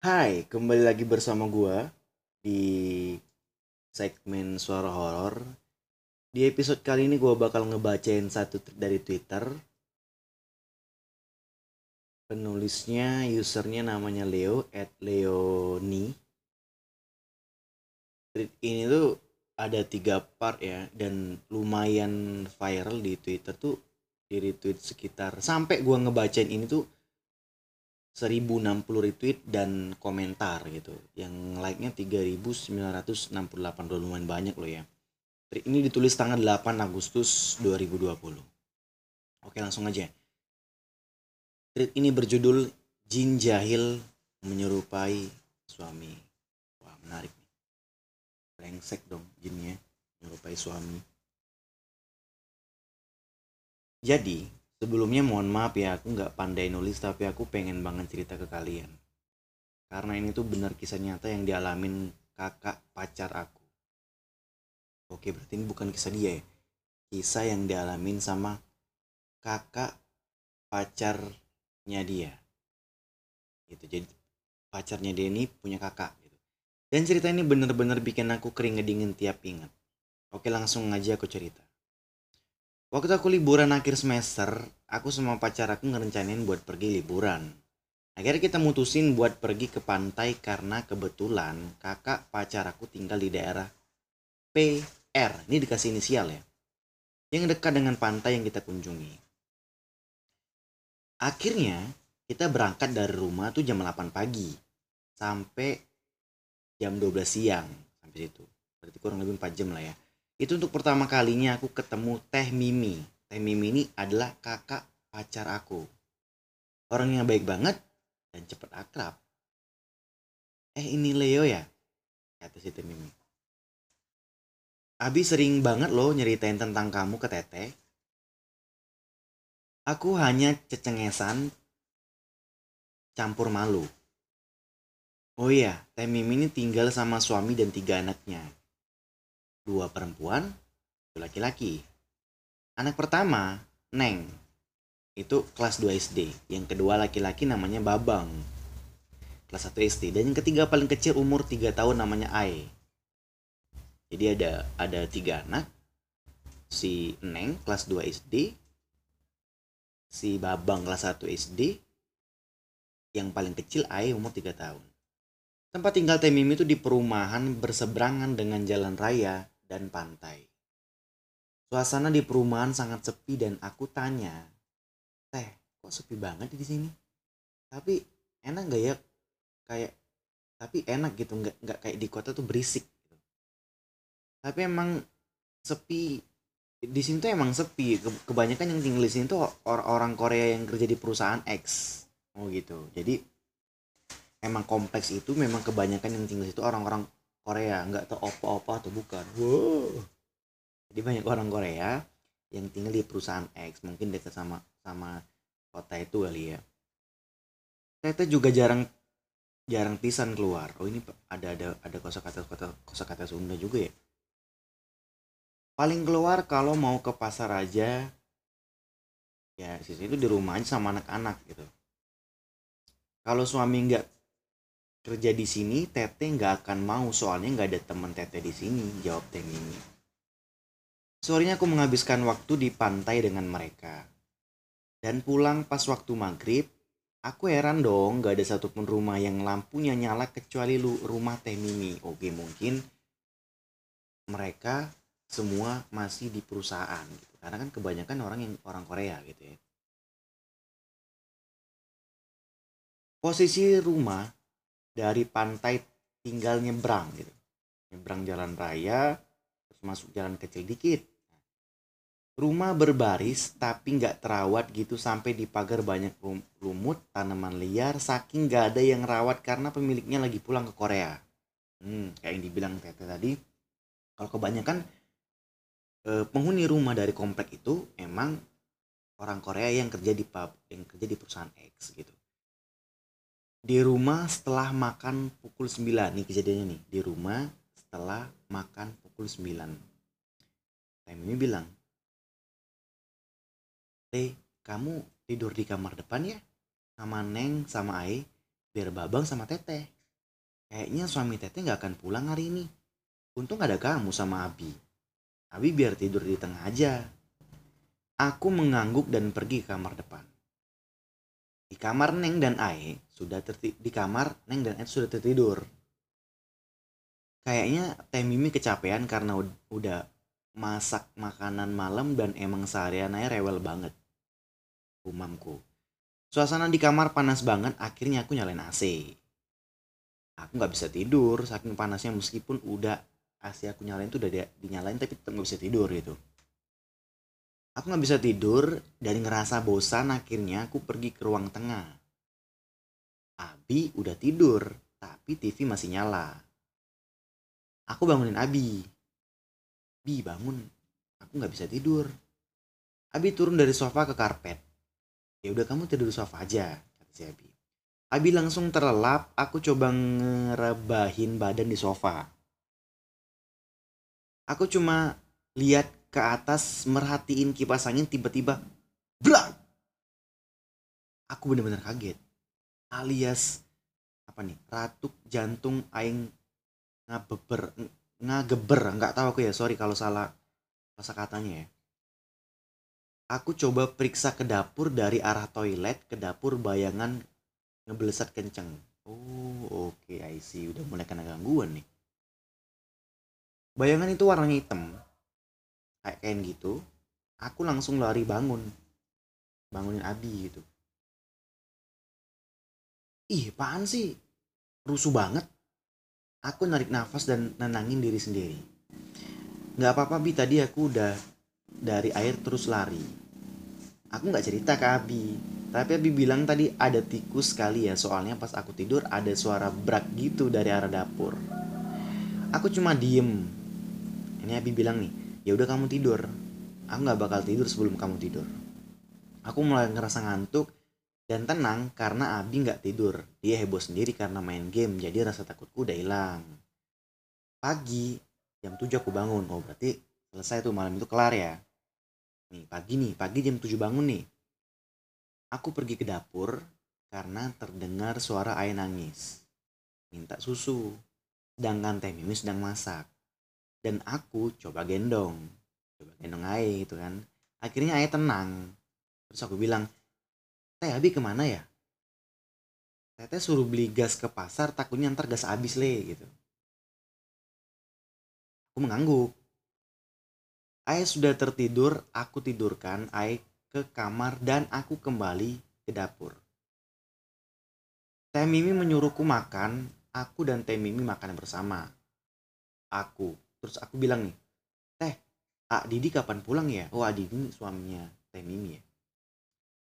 Hai, kembali lagi bersama gua di segmen suara horor. Di episode kali ini gua bakal ngebacain satu tweet dari Twitter. Penulisnya, usernya namanya Leo, at Leoni. Tweet ini tuh ada tiga part ya, dan lumayan viral di Twitter tuh di retweet sekitar sampai gua ngebacain ini tuh 1060 retweet dan komentar gitu. Yang like-nya 3968 udah lumayan banyak loh ya. Ini ditulis tanggal 8 Agustus 2020 oke langsung aja. Tweet ini berjudul Jin Jahil menyerupai suami. Wah menarik nih. Brengsek dong jinnya menyerupai suami. Jadi, sebelumnya mohon maaf ya, aku nggak pandai nulis tapi aku pengen banget cerita ke kalian. Karena ini tuh benar kisah nyata yang dialamin kakak pacar aku. Oke, berarti ini bukan kisah dia ya. Kisah yang dialamin sama kakak pacarnya dia. Gitu. Jadi pacarnya dia ini punya kakak gitu. Dan cerita ini bener-bener bikin aku keringet tiap ingat. Oke, langsung aja aku cerita. Waktu aku liburan akhir semester, aku sama pacar aku ngerencanain buat pergi liburan. Akhirnya kita mutusin buat pergi ke pantai karena kebetulan kakak pacar aku tinggal di daerah PR. Ini dikasih inisial ya. Yang dekat dengan pantai yang kita kunjungi. Akhirnya kita berangkat dari rumah tuh jam 8 pagi sampai jam 12 siang sampai situ. Berarti kurang lebih 4 jam lah ya itu untuk pertama kalinya aku ketemu Teh Mimi. Teh Mimi ini adalah kakak pacar aku. Orang yang baik banget dan cepat akrab. Eh ini Leo ya? Kata si Teh Mimi. Abi sering banget loh nyeritain tentang kamu ke Teteh. Aku hanya cecengesan campur malu. Oh iya, Teh Mimi ini tinggal sama suami dan tiga anaknya dua perempuan, satu laki-laki. Anak pertama, Neng, itu kelas 2 SD. Yang kedua laki-laki namanya Babang, kelas 1 SD. Dan yang ketiga paling kecil umur 3 tahun namanya Ai. Jadi ada ada tiga anak, si Neng kelas 2 SD, si Babang kelas 1 SD, yang paling kecil Ai umur 3 tahun. Tempat tinggal Temimi itu di perumahan berseberangan dengan jalan raya dan pantai. Suasana di perumahan sangat sepi dan aku tanya, Teh, kok sepi banget di sini? Tapi enak gak ya kayak tapi enak gitu nggak nggak kayak di kota tuh berisik gitu. tapi emang sepi di sini tuh emang sepi kebanyakan yang tinggal di sini tuh orang-orang Korea yang kerja di perusahaan X oh gitu jadi emang kompleks itu memang kebanyakan yang tinggal itu orang-orang Korea nggak tahu apa-apa atau bukan. Wow. Jadi banyak orang Korea yang tinggal di perusahaan X mungkin dekat sama sama kota itu kali ya. Saya juga jarang jarang pisan keluar. Oh ini ada ada ada kosakata kata kosakata Sunda juga ya? Paling keluar kalau mau ke pasar aja ya sisi itu di rumah aja sama anak-anak gitu. Kalau suami nggak kerja di sini Tete nggak akan mau soalnya nggak ada teman Tete di sini jawab Teh Mimi. Sorenya aku menghabiskan waktu di pantai dengan mereka. Dan pulang pas waktu maghrib aku heran dong nggak ada satupun rumah yang lampunya nyala kecuali lu rumah Teh oke mungkin mereka semua masih di perusahaan gitu. Karena kan kebanyakan orang yang orang Korea gitu ya. Posisi rumah dari pantai tinggal nyebrang gitu. Nyebrang jalan raya terus masuk jalan kecil dikit. Rumah berbaris tapi nggak terawat gitu sampai di pagar banyak lumut tanaman liar saking nggak ada yang rawat karena pemiliknya lagi pulang ke Korea. Hmm, kayak yang dibilang Tete tadi. Kalau kebanyakan eh, penghuni rumah dari komplek itu emang orang Korea yang kerja di pub yang kerja di perusahaan X gitu di rumah setelah makan pukul 9 nih kejadiannya nih di rumah setelah makan pukul 9 Time ini bilang Teh kamu tidur di kamar depan ya sama Neng sama Ai biar babang sama teteh. Kayaknya suami teteh nggak akan pulang hari ini. Untung ada kamu sama Abi. Abi biar tidur di tengah aja. Aku mengangguk dan pergi ke kamar depan. Di kamar Neng dan Ae sudah terti di kamar Neng dan Ae sudah tertidur. Kayaknya Teh Mimi kecapean karena udah masak makanan malam dan emang seharian Ae rewel banget. Umamku. Suasana di kamar panas banget, akhirnya aku nyalain AC. Aku nggak bisa tidur, saking panasnya meskipun udah AC aku nyalain tuh udah dinyalain tapi tetap nggak bisa tidur gitu aku nggak bisa tidur dan ngerasa bosan akhirnya aku pergi ke ruang tengah. Abi udah tidur tapi TV masih nyala. Aku bangunin Abi. Bi bangun. Aku nggak bisa tidur. Abi turun dari sofa ke karpet. Ya udah kamu tidur di sofa aja kata si Abi. Abi langsung terlelap aku coba ngerebahin badan di sofa. Aku cuma lihat ke atas merhatiin kipas angin tiba-tiba brak! Aku bener-bener kaget. Alias apa nih ratuk jantung aing ngabeber ngageber nggak tahu aku ya sorry kalau salah masa katanya ya. Aku coba periksa ke dapur dari arah toilet ke dapur bayangan ngebelesat kenceng. Oh oke okay, I see. Udah mulai kena gangguan nih. Bayangan itu warnanya hitam kayak kain gitu aku langsung lari bangun. Bangunin Abi gitu. Ih apaan sih? Rusuh banget. Aku narik nafas dan nenangin diri sendiri. Nggak apa-apa bi. Tadi aku udah dari air terus lari. Aku nggak cerita ke Abi. Tapi Abi bilang tadi ada tikus kali ya. Soalnya pas aku tidur ada suara brak gitu dari arah dapur. Aku cuma diem. Ini Abi bilang nih ya udah kamu tidur. Aku nggak bakal tidur sebelum kamu tidur. Aku mulai ngerasa ngantuk dan tenang karena Abi nggak tidur. Dia heboh sendiri karena main game jadi rasa takutku udah hilang. Pagi jam 7 aku bangun. Oh berarti selesai tuh malam itu kelar ya? Nih pagi nih pagi jam 7 bangun nih. Aku pergi ke dapur karena terdengar suara ayah nangis. Minta susu. Sedangkan teh mimi sedang masak dan aku coba gendong coba gendong aja gitu kan. Akhirnya ayah tenang. Terus aku bilang teh abi ke mana ya? Teteh suruh beli gas ke pasar takutnya ntar gas habis le gitu. Aku mengangguk. Ayah sudah tertidur aku tidurkan ayah ke kamar dan aku kembali ke dapur. Teh Mimi menyuruhku makan, aku dan Teh Mimi makan bersama. Aku terus aku bilang nih teh A Didi kapan pulang ya? Oh A Didi ini suaminya Teh Mimi ya.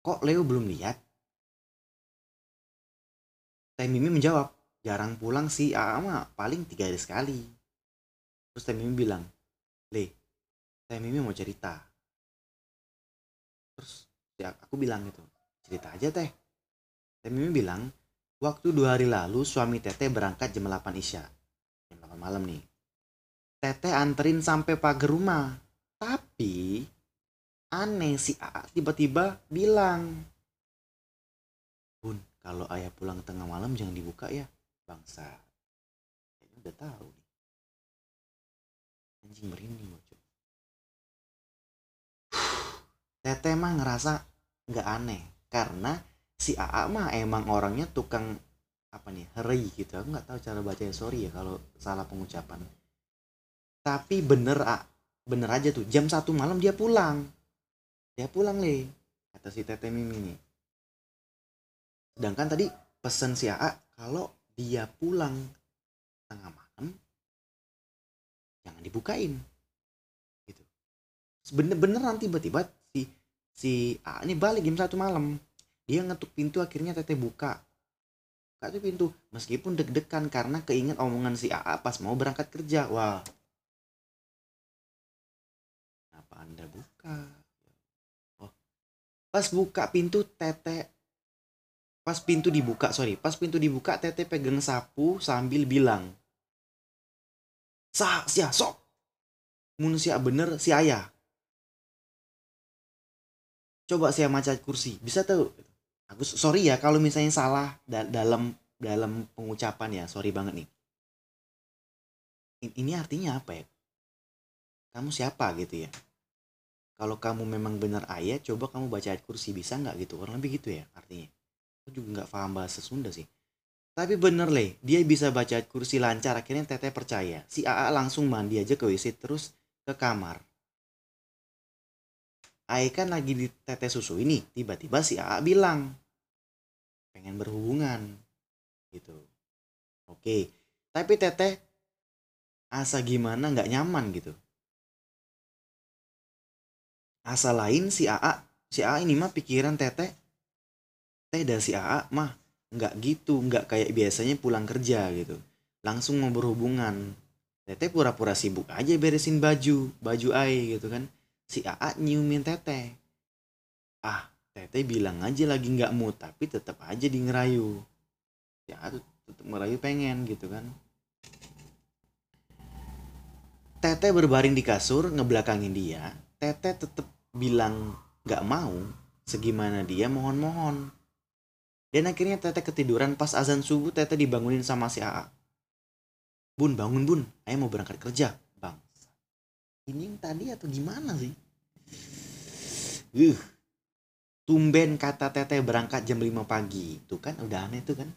Kok Leo belum lihat? Teh Mimi menjawab jarang pulang sih A mah paling tiga hari sekali. Terus Teh Mimi bilang Le Teh Mimi mau cerita. Terus ya aku bilang gitu cerita aja teh. Teh Mimi bilang waktu dua hari lalu suami Teteh berangkat jam 8 Isya. Jam 8 malam nih teteh anterin sampai pagar rumah. Tapi aneh si A tiba-tiba bilang bun kalau ayah pulang tengah malam jangan dibuka ya bangsa. Kayaknya udah tahu anjing merinding bocor teteh mah ngerasa nggak aneh karena si AA mah emang orangnya tukang apa nih heri gitu. Aku nggak tahu cara baca ya sorry ya kalau salah pengucapan tapi bener ah bener aja tuh. Jam satu malam dia pulang. Dia pulang le. Kata si tete mimi nih. Sedangkan tadi pesen si AA kalau dia pulang tengah malam jangan dibukain. Gitu. Bener-bener nanti tiba-tiba si si A ini balik jam satu malam. Dia ngetuk pintu akhirnya tete buka. Buka tuh pintu. Meskipun deg-degan karena keinget omongan si AA pas mau berangkat kerja. Wah anda buka. Oh. Pas buka pintu tete. Pas pintu dibuka sorry. Pas pintu dibuka tete pegang sapu sambil bilang sa sia sok manusia bener si ayah. Coba saya macet kursi. Bisa tuh aku sorry ya kalau misalnya salah da dalam dalam pengucapan ya. Sorry banget nih. Ini artinya apa ya? Kamu siapa? gitu ya kalau kamu memang benar ayah coba kamu baca ayat kursi bisa nggak gitu? Orang lebih gitu ya artinya. Aku juga nggak paham bahasa Sunda sih. Tapi bener leh dia bisa baca ayat kursi lancar akhirnya teteh percaya. Si AA langsung mandi aja ke WC terus ke kamar. Ayah kan lagi di teteh susu ini tiba-tiba si AA bilang pengen berhubungan gitu. Oke tapi teteh asa gimana? Nggak nyaman gitu asa lain si AA si AA ini mah pikiran teteh. Teh dan si AA mah nggak gitu nggak kayak biasanya pulang kerja gitu. Langsung mau berhubungan. Teteh pura-pura sibuk aja beresin baju baju ai gitu kan. Si AA nyiumin teteh. Ah teteh bilang aja lagi nggak mau tapi tetap aja di ngerayu. Ya tetap ngerayu pengen gitu kan. Tete berbaring di kasur ngebelakangin dia. Tete tetep bilang gak mau segimana dia mohon-mohon. Dan akhirnya Tete ketiduran pas azan subuh Tete dibangunin sama si AA. Bun bangun bun, ayah mau berangkat kerja. Bang, ini yang tadi atau gimana sih? Uh, tumben kata Tete berangkat jam 5 pagi. Tuh kan udah aneh tuh kan.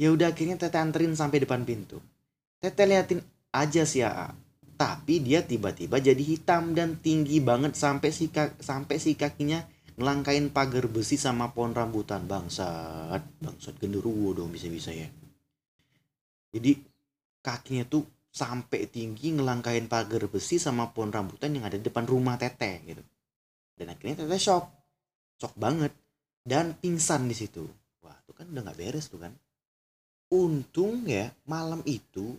Ya udah akhirnya Tete anterin sampai depan pintu. Tete liatin aja si AA tapi dia tiba-tiba jadi hitam dan tinggi banget sampai si sampai si kakinya ngelangkain pagar besi sama pohon rambutan. Bangsat bangsat genderuwo dong bisa-bisa ya. Jadi kakinya tuh sampai tinggi ngelangkain pagar besi sama pohon rambutan yang ada di depan rumah teteh gitu. Dan akhirnya teteh shock. Shock banget. Dan pingsan di situ. Wah itu kan udah nggak beres tuh kan. Untung ya malam itu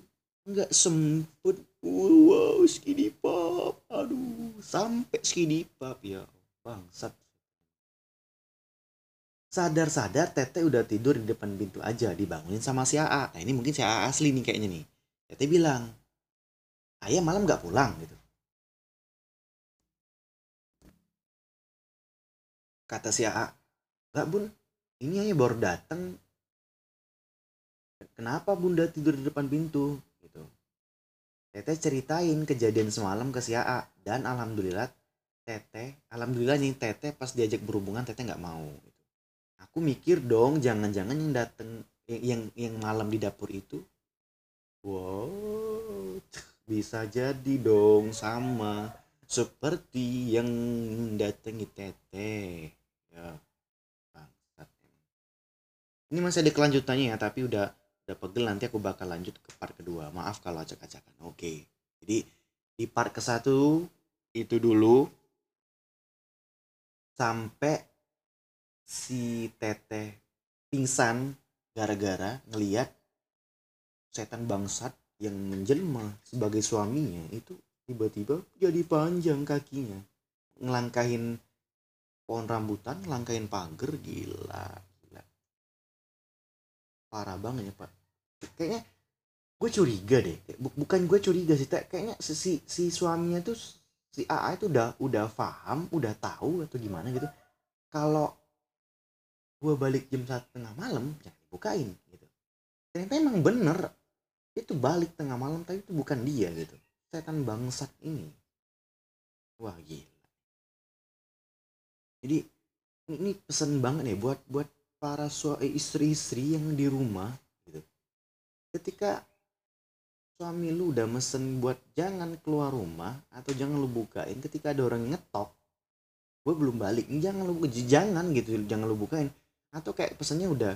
nggak sempet wow skinny pop. Aduh sampai skinny pop. Ya bangsat. Sadar-sadar Tete udah tidur di depan pintu aja dibangunin sama si AA. Nah ini mungkin si AA asli nih kayaknya nih. Tete bilang ayah malam gak pulang gitu. Kata si AA gak bun ini ayah baru dateng. Kenapa bunda tidur di depan pintu Teteh ceritain kejadian semalam ke si AA dan alhamdulillah Teteh, alhamdulillah nih Teteh pas diajak berhubungan Teteh nggak mau. Aku mikir dong jangan-jangan yang dateng yang yang malam di dapur itu, wow bisa jadi dong sama seperti yang datangi Teteh. Ya. Ini masih ada kelanjutannya ya, tapi udah udah pegel nanti aku bakal lanjut ke part kedua. Maaf kalau acak-acakan oke. Jadi di part ke satu itu dulu sampai si teteh pingsan gara-gara ngeliat setan bangsat yang menjelma sebagai suaminya itu tiba-tiba jadi panjang kakinya. Ngelangkahin pohon rambutan ngelangkahin pagar gila parah banget ya pak. Kayaknya gue curiga deh bukan gue curiga sih kayaknya si si suaminya tuh si AA itu udah udah paham udah tahu atau gimana gitu. Kalau gue balik jam satu tengah malam jangan dibukain gitu. Ternyata emang bener itu balik tengah malam tapi itu bukan dia gitu. Setan bangsat ini. Wah gila. Jadi ini pesan banget nih buat buat para suami istri-istri yang di rumah gitu. Ketika suami lu udah mesen buat jangan keluar rumah atau jangan lu bukain ketika ada orang ngetok gue belum balik jangan lu jangan gitu jangan lu bukain. Atau kayak pesannya udah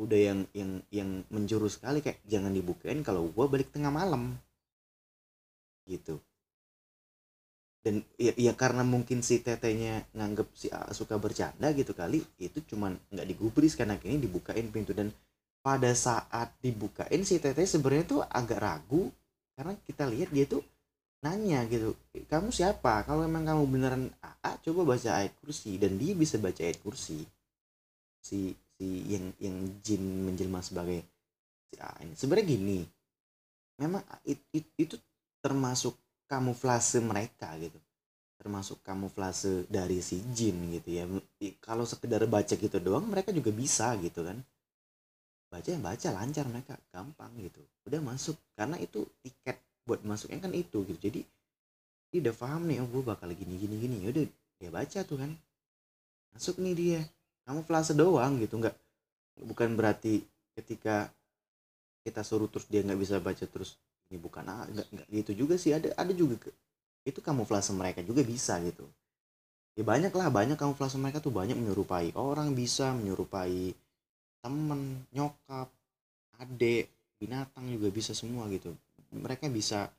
udah yang yang yang menjurus sekali kayak jangan dibukain kalau gue balik tengah malam. Gitu dan ya, ya karena mungkin si tetenya nganggep si A suka bercanda gitu kali itu cuman nggak digubris karena kini dibukain pintu. Dan pada saat dibukain si tete sebenarnya tuh agak ragu karena kita lihat dia tuh nanya gitu kamu siapa? Kalau emang kamu beneran AA coba baca ayat kursi. Dan dia bisa baca ayat kursi. Si si yang yang jin menjelma sebagai si A ini. Sebenarnya gini memang it, it, itu termasuk kamuflase mereka gitu. Termasuk kamuflase dari si jin gitu ya. Kalau sekedar baca gitu doang mereka juga bisa gitu kan. Baca yang baca lancar mereka gampang gitu. Udah masuk karena itu tiket buat masuknya kan itu gitu. Jadi dia udah paham nih oh gue bakal gini gini gini. Ya udah dia baca tuh kan. Masuk nih dia kamu flase doang gitu nggak bukan berarti ketika kita suruh terus dia nggak bisa baca terus ini bukan ah nggak gitu juga sih. Ada ada juga ke, itu kamuflase mereka juga bisa gitu. Ya banyak lah banyak kamuflase mereka tuh banyak menyerupai orang bisa menyerupai temen nyokap adik binatang juga bisa semua gitu. Mereka bisa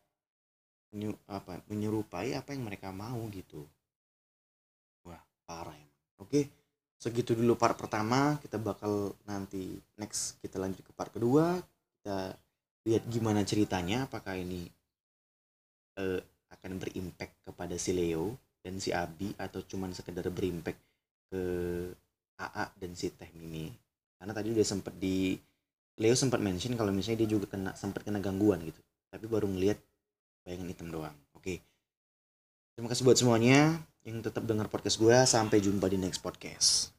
menyu, apa menyerupai apa yang mereka mau gitu. Wah parah ya oke segitu dulu part pertama. Kita bakal nanti next kita lanjut ke part kedua. Kita lihat gimana ceritanya apakah ini uh, akan berimpact kepada si Leo dan si Abi atau cuman sekedar berimpact ke AA dan si Teh Mimi? Karena tadi udah sempet di Leo sempat mention kalau misalnya dia juga kena sempat kena gangguan gitu. Tapi baru ngelihat bayangan hitam doang. Oke. Terima kasih buat semuanya yang tetap dengar podcast gue sampai jumpa di next podcast